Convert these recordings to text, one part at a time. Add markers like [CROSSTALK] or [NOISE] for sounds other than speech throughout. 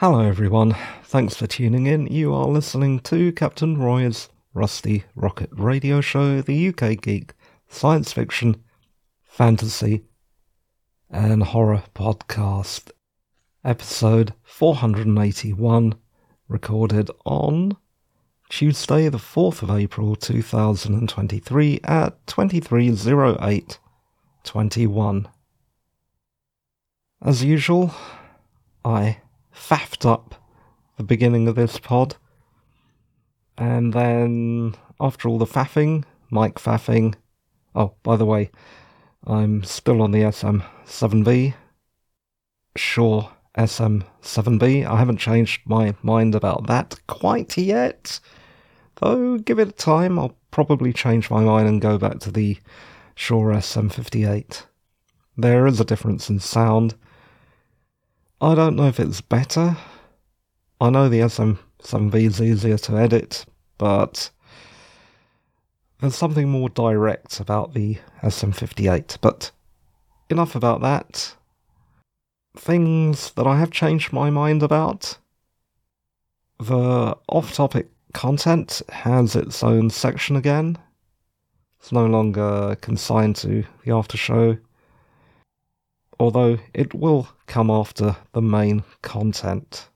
Hello, everyone. Thanks for tuning in. You are listening to Captain Roy's Rusty Rocket Radio Show, the UK Geek Science Fiction, Fantasy, and Horror Podcast, episode 481, recorded on Tuesday, the 4th of April 2023 at 230821. As usual, I faffed up the beginning of this pod. And then, after all the faffing, Mike faffing. Oh, by the way, I'm still on the SM7B. Sure, SM7B. I haven't changed my mind about that quite yet. Though, give it time, I'll probably change my mind and go back to the Shure SM58. There is a difference in sound I don't know if it's better. I know the SM7B is easier to edit, but there's something more direct about the SM58. But enough about that. Things that I have changed my mind about. The off topic content has its own section again. It's no longer consigned to the after show although it will come after the main content.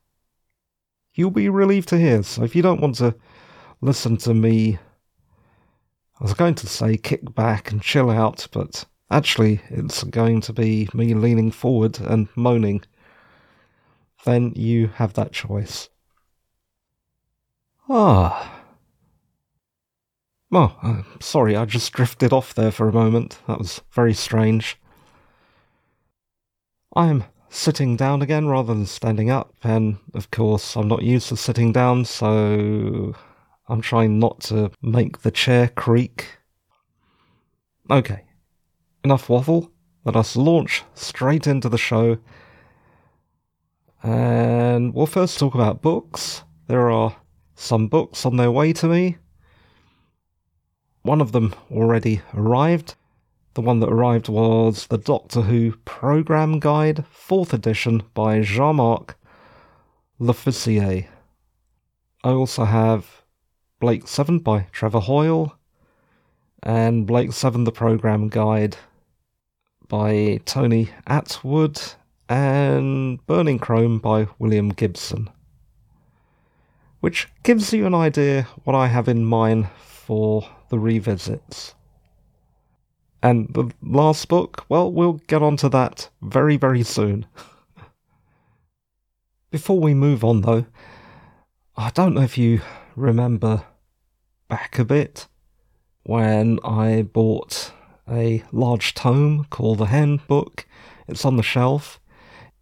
You'll be relieved to hear, so if you don't want to listen to me, I was going to say kick back and chill out, but actually it's going to be me leaning forward and moaning, then you have that choice. Ah. Oh, uh, sorry, I just drifted off there for a moment. That was very strange. I'm sitting down again rather than standing up, and of course, I'm not used to sitting down, so I'm trying not to make the chair creak. Okay, enough waffle. Let us launch straight into the show. And we'll first talk about books. There are some books on their way to me. One of them already arrived. The one that arrived was the Doctor Who Programme Guide, 4th edition by Jean Marc Lofficier. I also have Blake 7 by Trevor Hoyle and Blake 7 the Programme Guide by Tony Attwood and Burning Chrome by William Gibson. Which gives you an idea what I have in mind for the revisits. And the last book, well, we'll get on to that very, very soon. [LAUGHS] Before we move on, though, I don't know if you remember back a bit when I bought a large tome called the Handbook. It's on the shelf.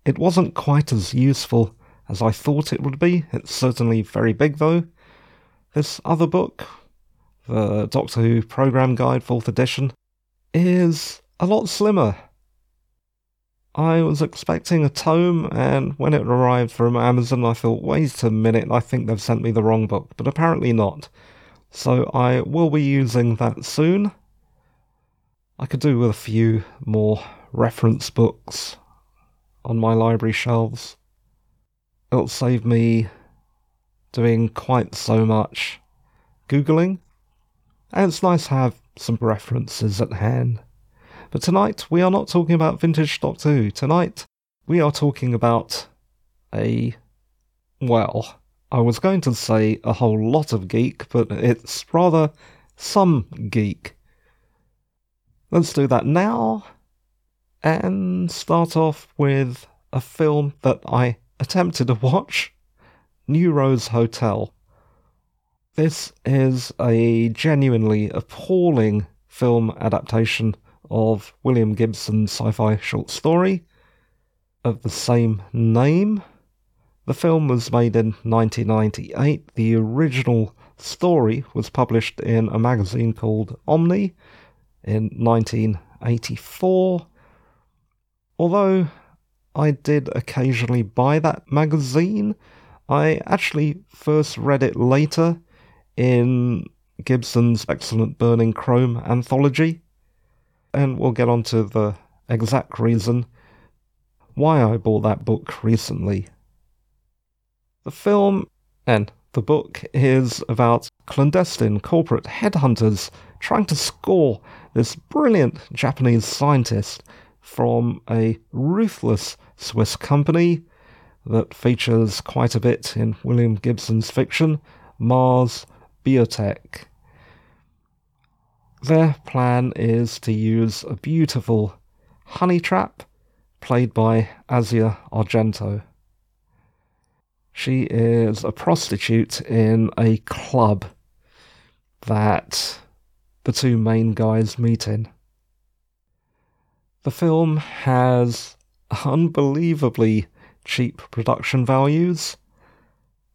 It wasn't quite as useful as I thought it would be. It's certainly very big, though. This other book, the Doctor Who Programme Guide, 4th edition, is a lot slimmer. I was expecting a tome, and when it arrived from Amazon, I thought, wait a minute, I think they've sent me the wrong book, but apparently not. So I will be using that soon. I could do with a few more reference books on my library shelves. It'll save me doing quite so much Googling, and it's nice to have some references at hand. But tonight we are not talking about vintage Doctor Who. Tonight we are talking about a. Well, I was going to say a whole lot of geek, but it's rather some geek. Let's do that now and start off with a film that I attempted to watch New Rose Hotel. This is a genuinely appalling film adaptation of William Gibson's sci fi short story of the same name. The film was made in 1998. The original story was published in a magazine called Omni in 1984. Although I did occasionally buy that magazine, I actually first read it later in Gibson's excellent Burning Chrome anthology. And we'll get on to the exact reason why I bought that book recently. The film and the book is about clandestine corporate headhunters trying to score this brilliant Japanese scientist from a ruthless Swiss company that features quite a bit in William Gibson's fiction, Mars Biotech. Their plan is to use a beautiful honey trap played by Asia Argento. She is a prostitute in a club that the two main guys meet in. The film has unbelievably cheap production values.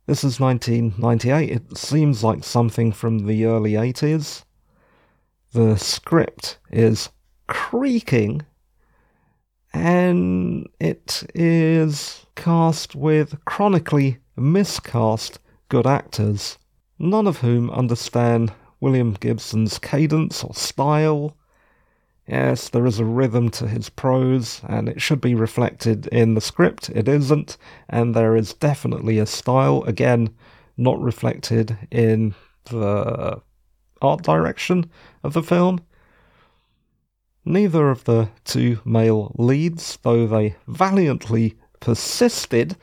This is 1998. It seems like something from the early 80s. The script is creaking and it is cast with chronically miscast good actors, none of whom understand William Gibson's cadence or style. Yes, there is a rhythm to his prose, and it should be reflected in the script. It isn't, and there is definitely a style, again, not reflected in the art direction of the film. Neither of the two male leads, though they valiantly persisted,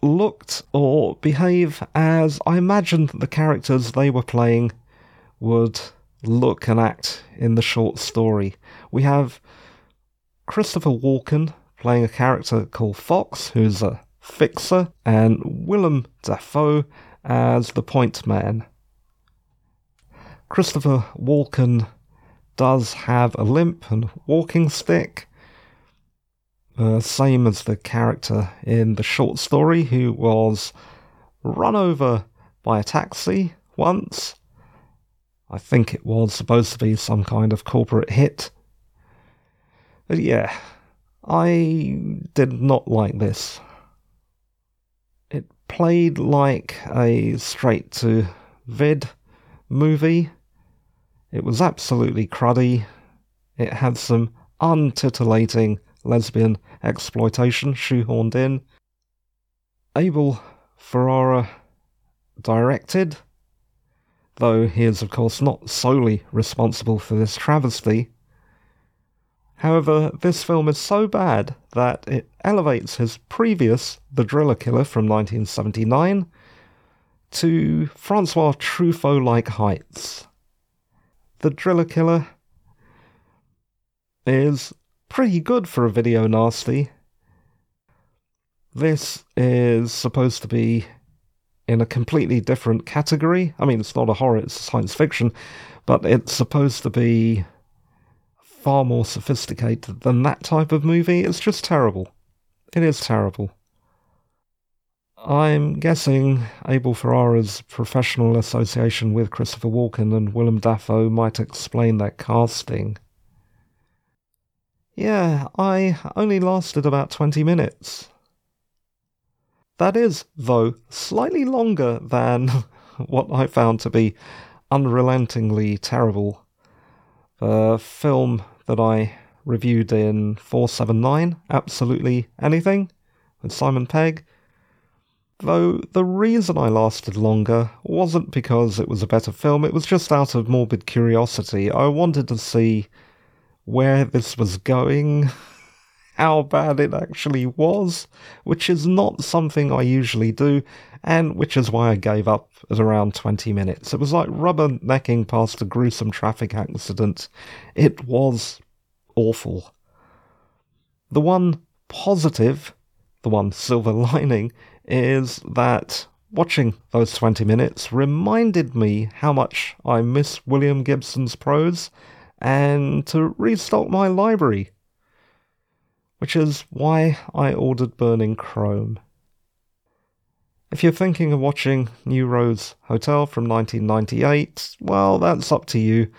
looked or behave as I imagined the characters they were playing would look and act in the short story. We have Christopher Walken playing a character called Fox, who's a fixer, and Willem Dafoe as the point man. Christopher Walken does have a limp and walking stick. Uh, same as the character in the short story who was run over by a taxi once. I think it was supposed to be some kind of corporate hit. But yeah, I did not like this. It played like a straight to vid movie it was absolutely cruddy. It had some untitillating lesbian exploitation shoehorned in. Abel Ferrara directed, though he is, of course, not solely responsible for this travesty. However, this film is so bad that it elevates his previous The Driller Killer from 1979 to Francois Truffaut like heights the Driller Killer is pretty good for a video nasty. This is supposed to be in a completely different category. I mean, it's not a horror, it's science fiction, but it's supposed to be far more sophisticated than that type of movie. It's just terrible. It is terrible. I'm guessing Abel Ferrara's professional association with Christopher Walken and Willem Dafoe might explain that casting. Yeah, I only lasted about 20 minutes. That is, though, slightly longer than [LAUGHS] what I found to be unrelentingly terrible. The film that I reviewed in 479, Absolutely Anything, with Simon Pegg, Though the reason I lasted longer wasn't because it was a better film, it was just out of morbid curiosity. I wanted to see where this was going, [LAUGHS] how bad it actually was, which is not something I usually do, and which is why I gave up at around 20 minutes. It was like rubbernecking past a gruesome traffic accident. It was awful. The one positive, the one silver [LAUGHS] lining, is that watching those 20 minutes reminded me how much I miss William Gibson's prose and to restock my library, which is why I ordered Burning Chrome. If you're thinking of watching New Rose Hotel from 1998, well, that's up to you,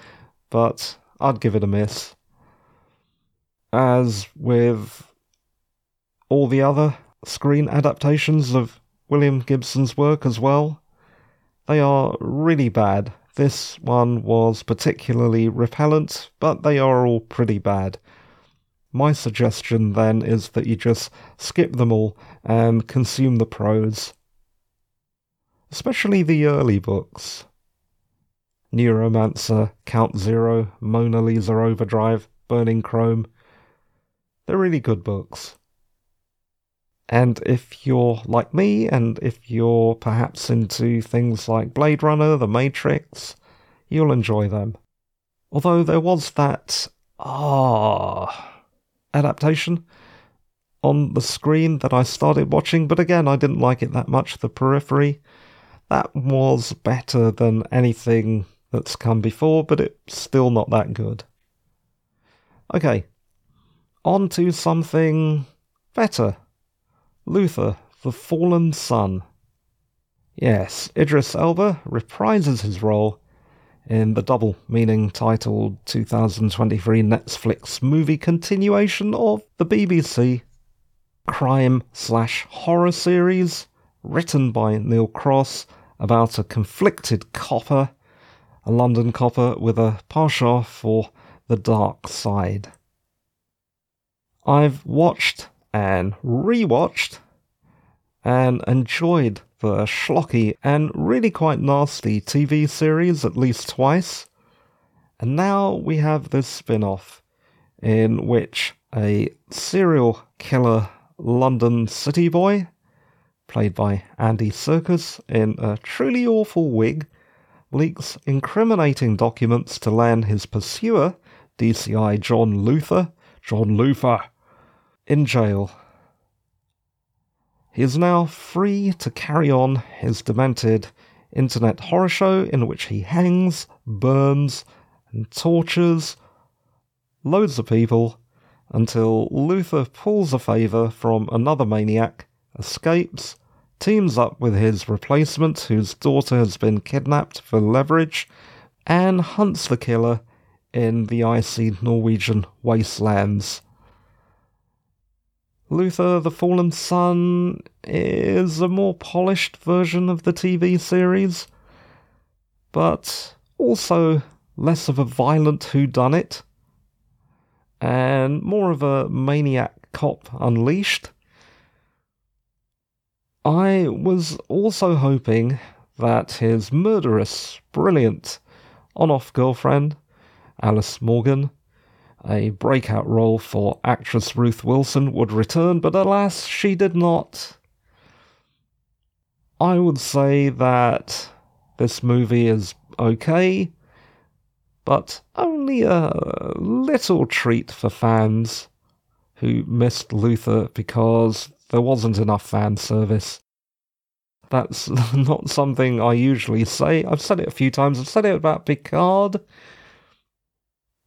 but I'd give it a miss. As with all the other screen adaptations of William Gibson's work as well. They are really bad. This one was particularly repellent, but they are all pretty bad. My suggestion then is that you just skip them all and consume the prose. Especially the early books. Neuromancer, Count Zero, Mona Lisa Overdrive, Burning Chrome. They're really good books. And if you're like me, and if you're perhaps into things like Blade Runner, The Matrix, you'll enjoy them. Although there was that, ah, adaptation on the screen that I started watching, but again, I didn't like it that much. The Periphery, that was better than anything that's come before, but it's still not that good. Okay, on to something better. Luther, the Fallen Sun. Yes, Idris Elba reprises his role in the double meaning titled 2023 Netflix movie continuation of the BBC crime slash horror series written by Neil Cross about a conflicted copper, a London copper with a penchant for the dark side. I've watched and rewatched and enjoyed the schlocky and really quite nasty TV series at least twice. And now we have this spin off in which a serial killer London city boy, played by Andy Serkis in a truly awful wig, leaks incriminating documents to land his pursuer, DCI John Luther, John Luther, in jail. He is now free to carry on his demented internet horror show in which he hangs, burns, and tortures loads of people until Luther pulls a favour from another maniac, escapes, teams up with his replacement, whose daughter has been kidnapped for leverage, and hunts the killer in the icy Norwegian wastelands. Luther the Fallen Sun is a more polished version of the TV series, but also less of a violent whodunit and more of a maniac cop unleashed. I was also hoping that his murderous, brilliant on off girlfriend, Alice Morgan, a breakout role for actress Ruth Wilson would return, but alas, she did not. I would say that this movie is okay, but only a little treat for fans who missed Luther because there wasn't enough fan service. That's [LAUGHS] not something I usually say. I've said it a few times. I've said it about Picard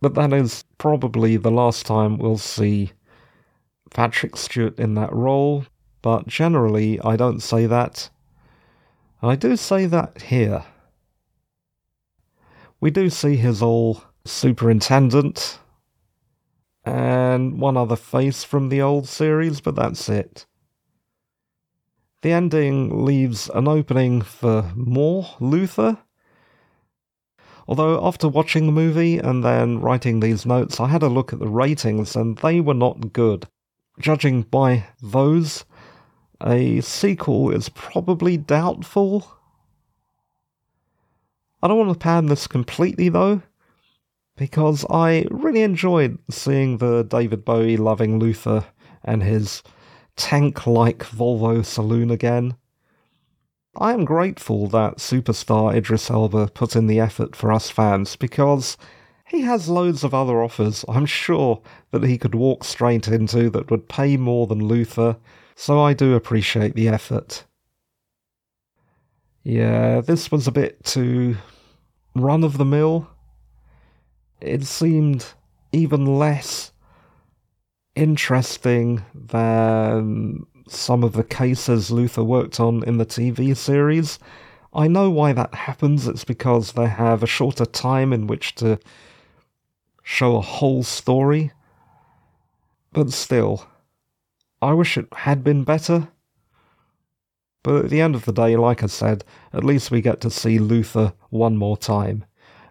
but that is probably the last time we'll see Patrick Stewart in that role, but generally I don't say that. I do say that here. We do see his old superintendent and one other face from the old series, but that's it. The ending leaves an opening for more Luther, Although, after watching the movie and then writing these notes, I had a look at the ratings and they were not good. Judging by those, a sequel is probably doubtful. I don't want to pan this completely though, because I really enjoyed seeing the David Bowie loving Luther and his tank like Volvo saloon again. I am grateful that superstar Idris Elba put in the effort for us fans because he has loads of other offers I'm sure that he could walk straight into that would pay more than Luther, so I do appreciate the effort. Yeah, this was a bit too run of the mill. It seemed even less interesting than um, some of the cases Luther worked on in the TV series. I know why that happens. It's because they have a shorter time in which to show a whole story. But still, I wish it had been better. But at the end of the day, like I said, at least we get to see Luther one more time.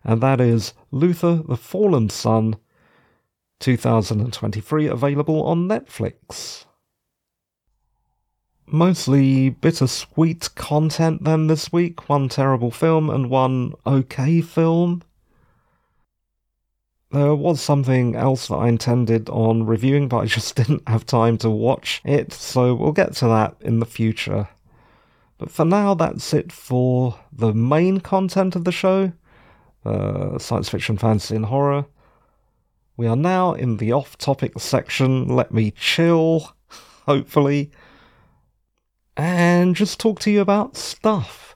And that is Luther the Fallen Sun, 2023, available on Netflix. mostly bittersweet content then this week. One terrible film and one okay film. There was something else that I intended on reviewing, but I [LAUGHS] just didn't have time to watch it, so we'll get to that in the future. But for now, that's it for the main content of the show uh, science fiction, fantasy, and horror. We are now in the off topic section. Let me chill, hopefully, and just talk to you about stuff.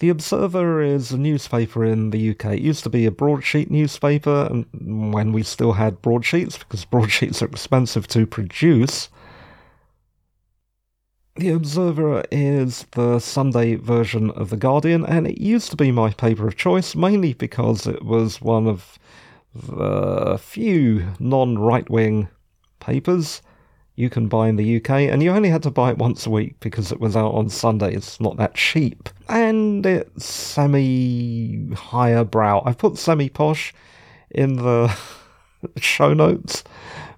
The Observer is a newspaper in the UK. It used to be a broadsheet newspaper, and when we still had broadsheets, because [LAUGHS] broadsheets are expensive to produce. The Observer is the Sunday version of The Guardian, and it used to be my paper of choice, mainly because it was one of the few non right wing papers you can buy in the UK, and you only had to buy it once a week because it was out on Sunday. It's not that cheap. And it's semi higher brow. I've put semi posh in the [LAUGHS] show notes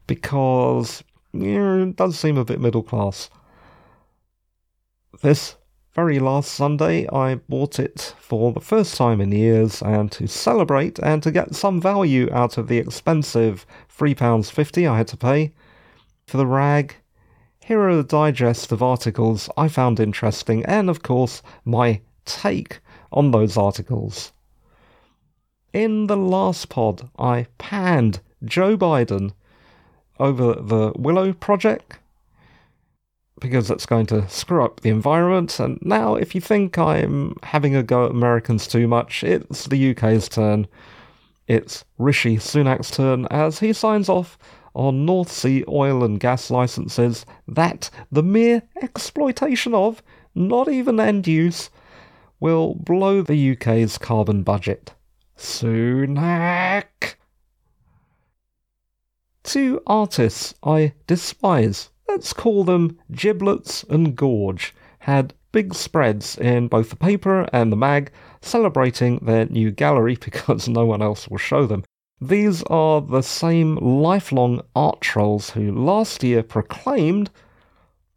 because it does seem a bit middle class. This very last Sunday, I bought it for the first time in years, and to celebrate and to get some value out of the expensive £3.50 I had to pay, for the rag, here are a digest of articles I found interesting and, of course, my take on those articles. In the last pod, I panned Joe Biden over the Willow Project because it's going to screw up the environment. And now, if you think I'm having a go at Americans too much, it's the UK's turn. It's Rishi Sunak's turn as he signs off on North Sea oil and gas licenses that the mere exploitation of, not even end use, will blow the UK's carbon budget. Sunak! Two artists I despise, let's call them Giblets and Gorge, had big spreads in both the paper and the mag celebrating their new gallery [LAUGHS] because no one else will show them. These are the same lifelong art trolls who last year proclaimed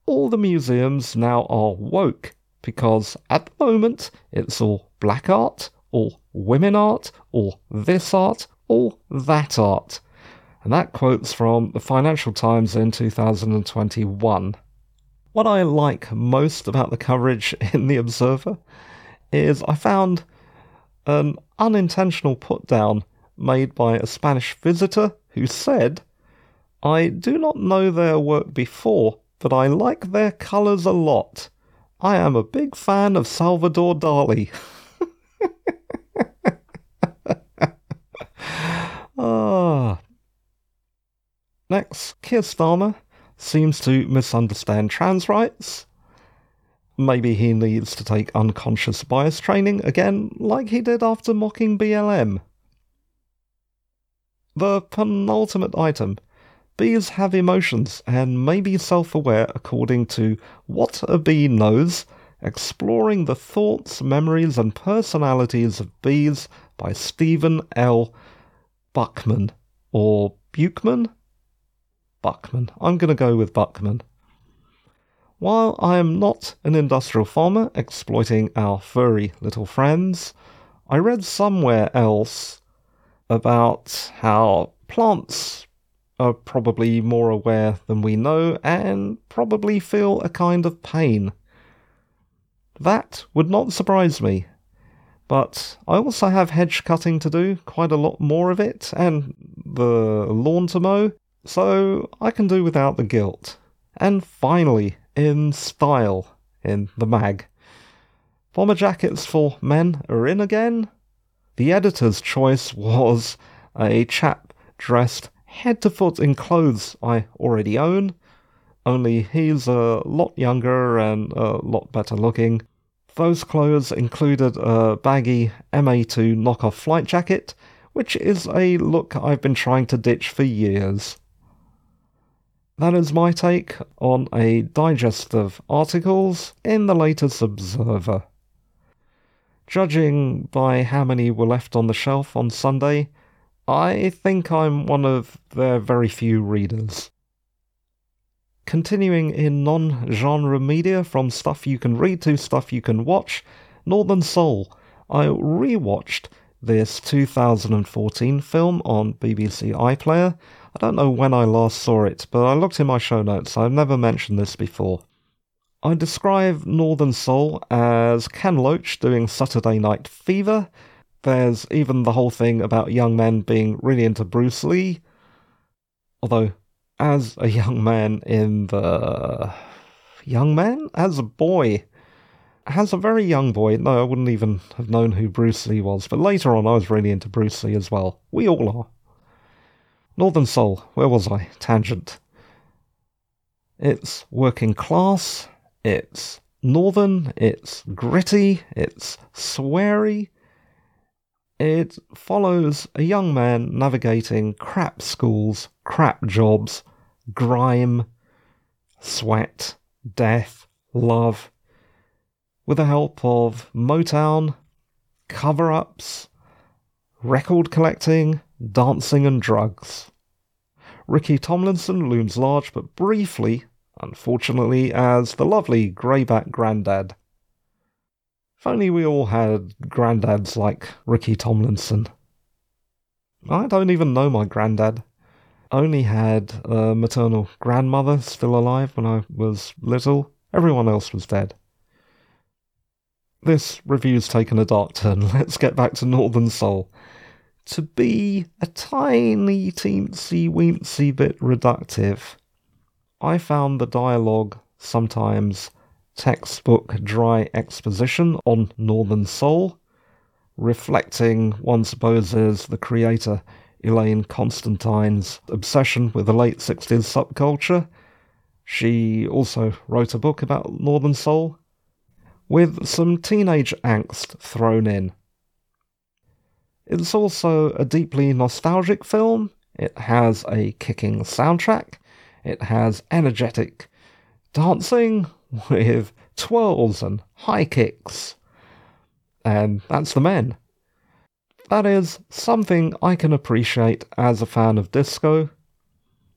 all the museums now are woke because at the moment it's all black art, all women art, all this art, all that art. And that quotes from the Financial Times in 2021. What I like most about the coverage [LAUGHS] in The Observer is I found an unintentional put down made by a Spanish visitor who said, I do not know their work before, but I like their colours a lot. I am a big fan of Salvador Dali. [LAUGHS] ah. Next, Keir Starmer seems to misunderstand trans rights. Maybe he needs to take unconscious bias training again, like he did after mocking BLM. The penultimate item. Bees have emotions and may be self aware according to What a Bee Knows, exploring the thoughts, memories, and personalities of bees by Stephen L. Buckman. Or Buchman? Buckman. I'm going to go with Buckman. While I am not an industrial farmer exploiting our furry little friends, I read somewhere else about how plants are probably more aware than we know and probably feel a kind of pain. That would not surprise me. But I also have hedge cutting to do, quite a lot more of it, and the lawn to mow, so I can do without the guilt. And finally, in style, in the mag. Bomber jackets for men are in again, the editor's choice was a chap dressed head to foot in clothes I already own, only he's a lot younger and a lot better looking. Those clothes included a baggy MA2 knockoff flight jacket, which is a look I've been trying to ditch for years. That is my take on a digest of articles in the latest Observer. Judging by how many were left on the shelf on Sunday, I think I'm one of their very few readers. continuing in non genre media from stuff you can read to stuff you can watch, Northern Soul. I rewatched this 2014 film on BBC iPlayer. I don't know when I last saw it, but I looked in my show notes. I've never mentioned this before. I describe Northern Soul as Ken Loach doing Saturday Night Fever. There's even the whole thing about young men being really into Bruce Lee. Although as a young man in the young man as a boy as a very young boy no i wouldn't even have known who bruce lee was but later on i was really into bruce lee as well we all are northern soul where was i? Tangent. It's working class it's northern it's gritty it's sweary. It follows a young man navigating crap schools, crap jobs, grime, sweat, death, love, with the help of Motown, cover ups, record collecting, dancing, and drugs. Ricky Tomlinson looms large but briefly, unfortunately, as the lovely greyback granddad. If only we all had granddads like Ricky Tomlinson. I don't even know my granddad. Only had a maternal grandmother still alive when I was little. Everyone else was dead. This review's taken a dark turn. [LAUGHS] Let's get back to Northern Soul. To be a tiny, teensy, weensy bit reductive, I found the dialogue sometimes textbook dry exposition on Northern Soul, reflecting, one supposes, the creator Elaine Constantine's obsession with the late 60s subculture. She also wrote a book about Northern Soul, with some teenage angst thrown in. It's also a deeply nostalgic film. It has a kicking soundtrack. It has energetic dancing with twirls and high kicks. And that's the men. That is something I can appreciate as a fan of disco,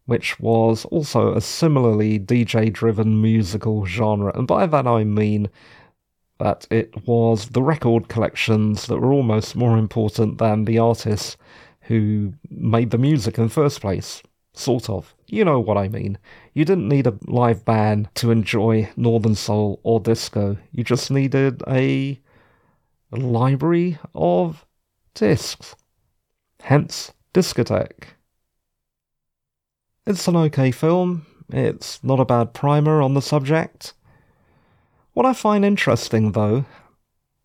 which was also a similarly DJ driven musical genre, and by that I mean that it was the record collections that were almost more important than the artists who made the music in the first place. Sort of. You know what I mean. You didn't need a live band to enjoy Northern Soul or disco. You just needed a library of discs. Hence, discotheque. It's an okay film. It's not a bad primer on the subject. What I find interesting, though,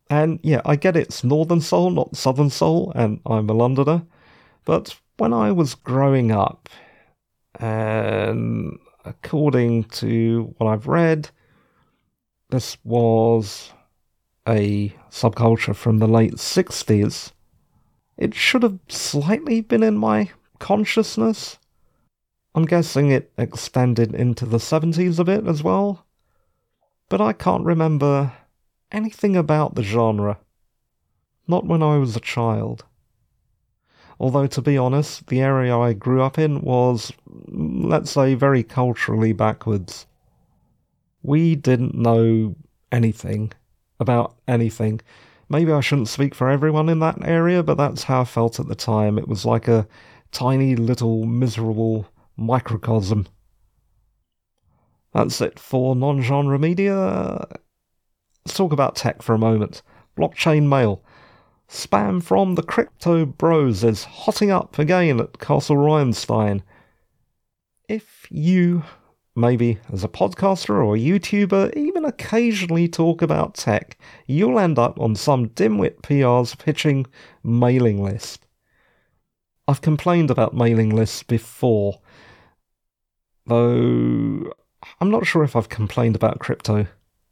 and yeah, I get it's Northern Soul, not Southern Soul, and I'm a Londoner, but when I was growing up, and according to what I've read, this was a subculture from the late 60s. It should have slightly been in my consciousness. I'm guessing it extended into the 70s a bit as well. But I can't remember anything about the genre. Not when I was a child. Although, to be honest, the area I grew up in was, let's say, very culturally backwards. We didn't know anything about anything. Maybe I shouldn't speak for everyone in that area, but that's how I felt at the time. It was like a tiny little miserable microcosm. That's it for non genre media. Let's talk about tech for a moment. Blockchain Mail. Spam from the Crypto Bros is hotting up again at Castle Ryanstein. If you, maybe as a podcaster or a YouTuber, even occasionally talk about tech, you'll end up on some dimwit PR's pitching mailing list. I've complained about mailing lists before, though I'm not sure if I've complained about crypto.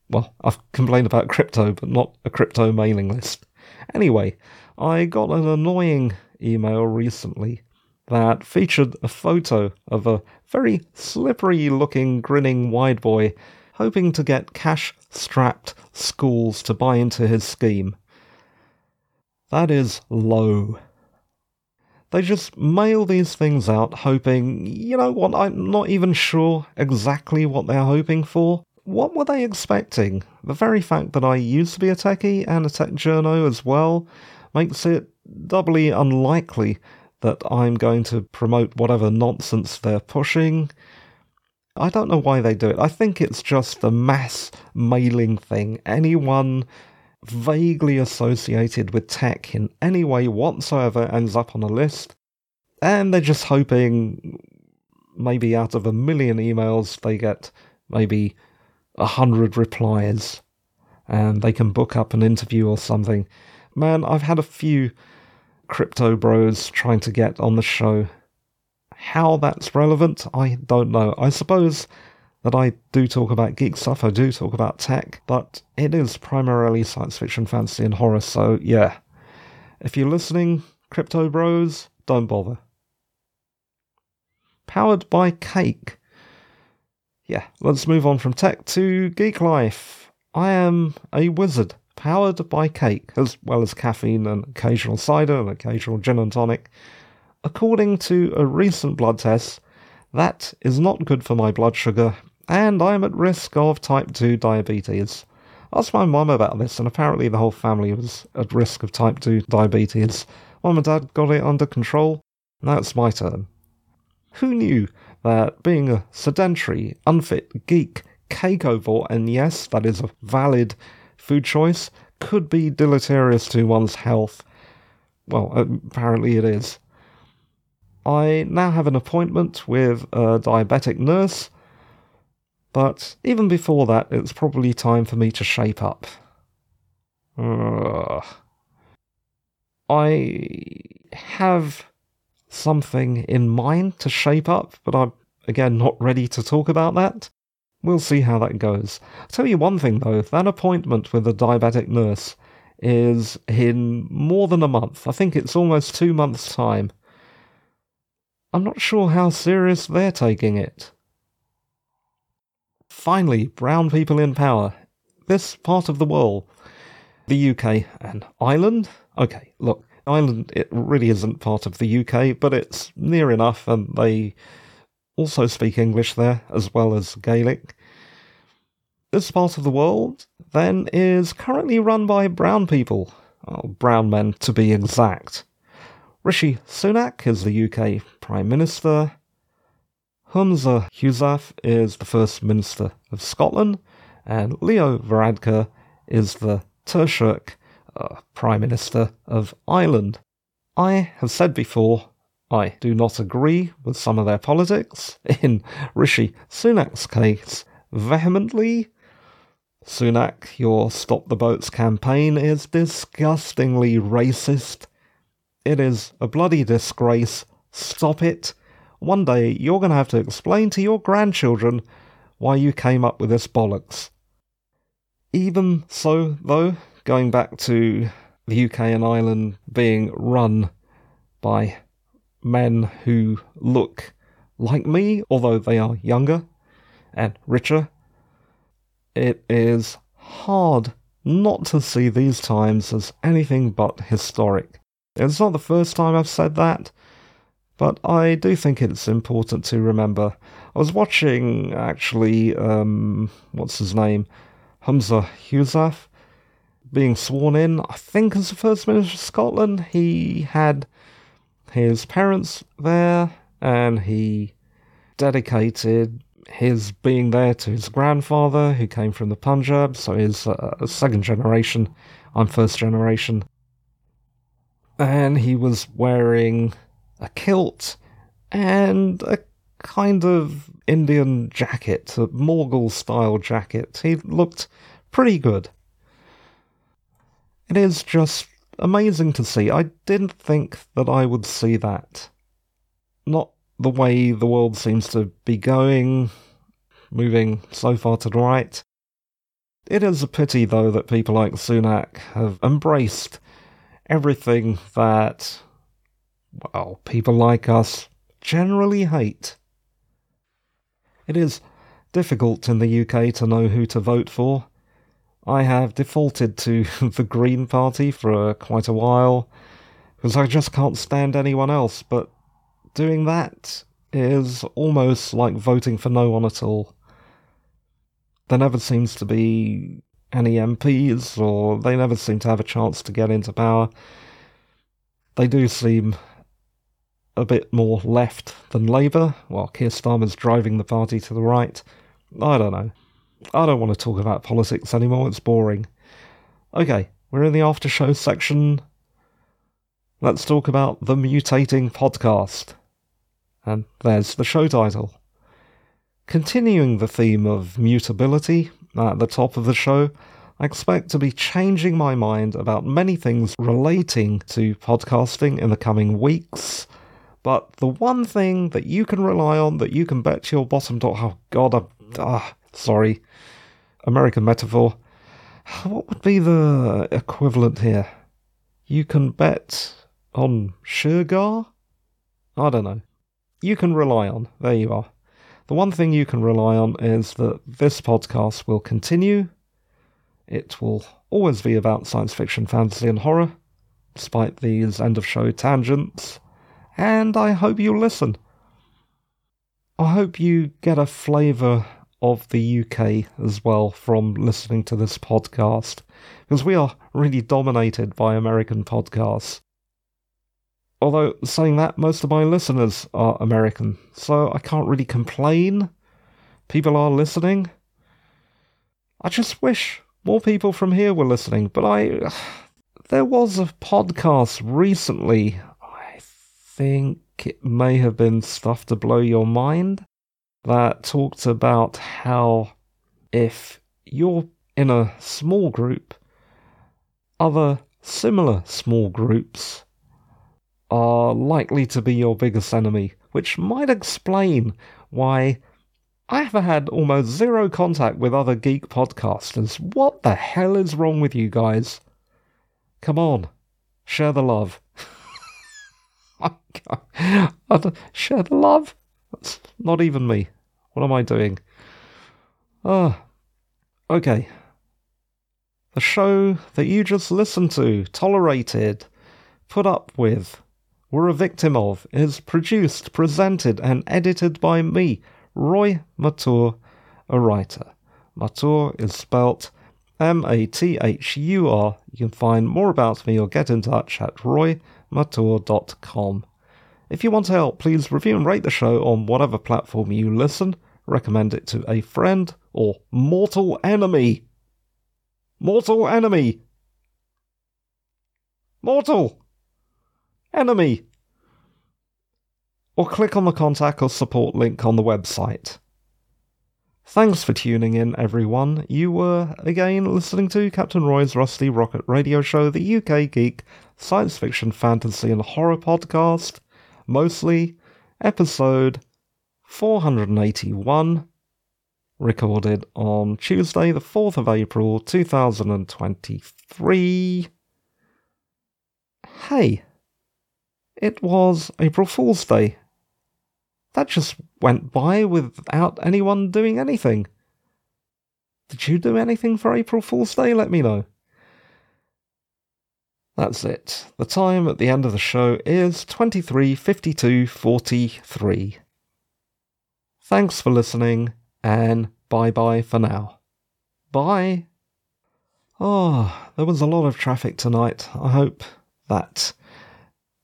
Well, I've complained about crypto, but not a crypto mailing list. Anyway, I got an annoying email recently that featured a photo of a very slippery looking grinning wide boy hoping to get cash strapped schools to buy into his scheme. That is low. They just mail these things out hoping, you know what, I'm not even sure exactly what they're hoping for. What were they expecting? The very fact that I used to be a techie and a tech journo as well makes it doubly unlikely that I'm going to promote whatever nonsense they're pushing. I don't know why they do it. I think it's just the mass mailing thing. Anyone vaguely associated with tech in any way whatsoever ends up on a list. And they're just hoping maybe out of a million emails they get maybe a hundred replies and they can book up an interview or something. Man, I've had a few crypto bros trying to get on the show. How that's relevant, I don't know. I suppose that I do talk about geek stuff, I do talk about tech, but it is primarily science fiction, fantasy, and horror, so yeah. If you're listening, crypto bros, don't bother. Powered by Cake. Yeah, let's move on from tech to geek life. I am a wizard powered by cake, as well as caffeine and occasional cider and occasional gin and tonic. According to a recent blood test, that is not good for my blood sugar, and I am at risk of type 2 diabetes. I asked my mum about this, and apparently the whole family was at risk of type 2 diabetes. Mum and dad got it under control. Now it's my turn. Who knew that being a sedentary, unfit geek, cakeovore, and yes, that is a valid food choice could be deleterious to one's health. Well, apparently it is. I now have an appointment with a diabetic nurse, but even before that, it's probably time for me to shape up. Ugh. I have something in mind to shape up, but I'm again not ready to talk about that. We'll see how that goes. I'll tell you one thing though, that appointment with the diabetic nurse is in more than a month. I think it's almost two months' time. I'm not sure how serious they're taking it. Finally, brown people in power. This part of the world. The UK and Ireland? Okay, look, Ireland, it really isn't part of the UK, but it's near enough, and they also speak English there, as well as Gaelic. This part of the world, then, is currently run by brown people, brown men to be exact. Rishi Sunak is the UK Prime Minister. Humza Yousaf is the First Minister of Scotland, and Leo Varadkar is the Taoiseach, uh, Prime Minister of Ireland. I have said before I do not agree with some of their politics. [LAUGHS] In Rishi Sunak's case, vehemently. Sunak, your Stop the Boats campaign is disgustingly racist. It is a bloody disgrace. Stop it. One day you're going to have to explain to your grandchildren why you came up with this bollocks. Even so, though, going back to the UK and Ireland being run by men who look like me, although they are younger and richer. It is hard not to see these times as anything but historic. It's not the first time I've said that, but I do think it's important to remember. I was watching, actually, um, what's his name? Humza Yousaf being sworn in, I think, as the First Minister of Scotland. He had his parents there, and he dedicated his being there to his grandfather, who came from the Punjab, so he's uh, second generation. I'm first generation. And he was wearing a kilt and a kind of Indian jacket, a Mughal style jacket. He looked pretty good. It is just amazing to see. I didn't think that I would see that. Not the way the world seems to be going, moving so far to the right. It is a pity, though, that people like Sunak have embraced everything that, well, people like us generally hate. It is difficult in the UK to know who to vote for. I have defaulted to [LAUGHS] the Green Party for uh, quite a while, because I just can't stand anyone else, but doing that is almost like voting for no one at all. There never seems to be any MPs, or they never seem to have a chance to get into power. They do seem a bit more left than Labour, while Keir Starmer's driving the party to the right. I don't know. I don't want to talk about politics anymore, it's boring. Okay, we're in the after show section. Let's talk about the mutating podcast. And there's the show title. Continuing the theme of mutability at the top of the show, I expect to be changing my mind about many things relating to podcasting in the coming weeks. But the one thing that you can rely on, that you can bet your bottom dollar, oh god, I'm, ah, sorry, American metaphor. What would be the equivalent here? You can bet on Sugar? I don't know. You can rely on. There you are. The one thing you can rely on is that this podcast will continue. It will always be about science fiction, fantasy, and horror, despite these end of show tangents. And I hope you listen. I hope you get a flavour of the UK as well from listening to this podcast, because we are really dominated by American podcasts. Although, saying that, most of my listeners are American, so I can't really complain. People are listening. I just wish more people from here were listening, but I. [SIGHS] There was a podcast recently, think it may have been Stuff to Blow Your Mind, that talked about how if you're in a small group, other similar small groups are likely to be your biggest enemy, which might explain why I have had almost zero contact with other geek podcasters. What the hell is wrong with you guys? Come on, share the love. [LAUGHS] share the love? That's not even me. What am I doing? Ah, okay. The show that you just listened to, tolerated, put up with, were a victim of is produced, presented, and edited by me, Roy Mathur, a writer. Mathur is spelt M A T H U R. You can find more about me or get in touch at roymathur.com. If you want help, please review and rate the show on whatever platform you listen. Recommend it to a friend or mortal enemy. Mortal enemy! Mortal! enemy. Or click on the contact or support link on the website. Thanks for tuning in, everyone. You were again listening to Captain Roy's Rusty Rocket Radio Show, the UK Geek science fiction, fantasy, and horror podcast, mostly episode 481, recorded on Tuesday, the 4th of April 2023. Hey, it was April Fool's Day. That just went by without anyone doing anything. Did you do anything for April Fool's Day? Let me know. That's it. The time at the end of the show is 23:52:43. Thanks for listening and bye bye for now. Bye. Oh, there was a lot of traffic tonight. I hope that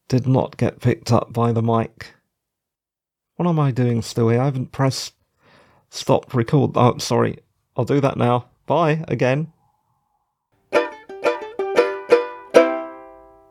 did not get picked up by the mic. What am I doing here? I haven't pressed stop record. Oh, sorry. I'll do that now. Bye again.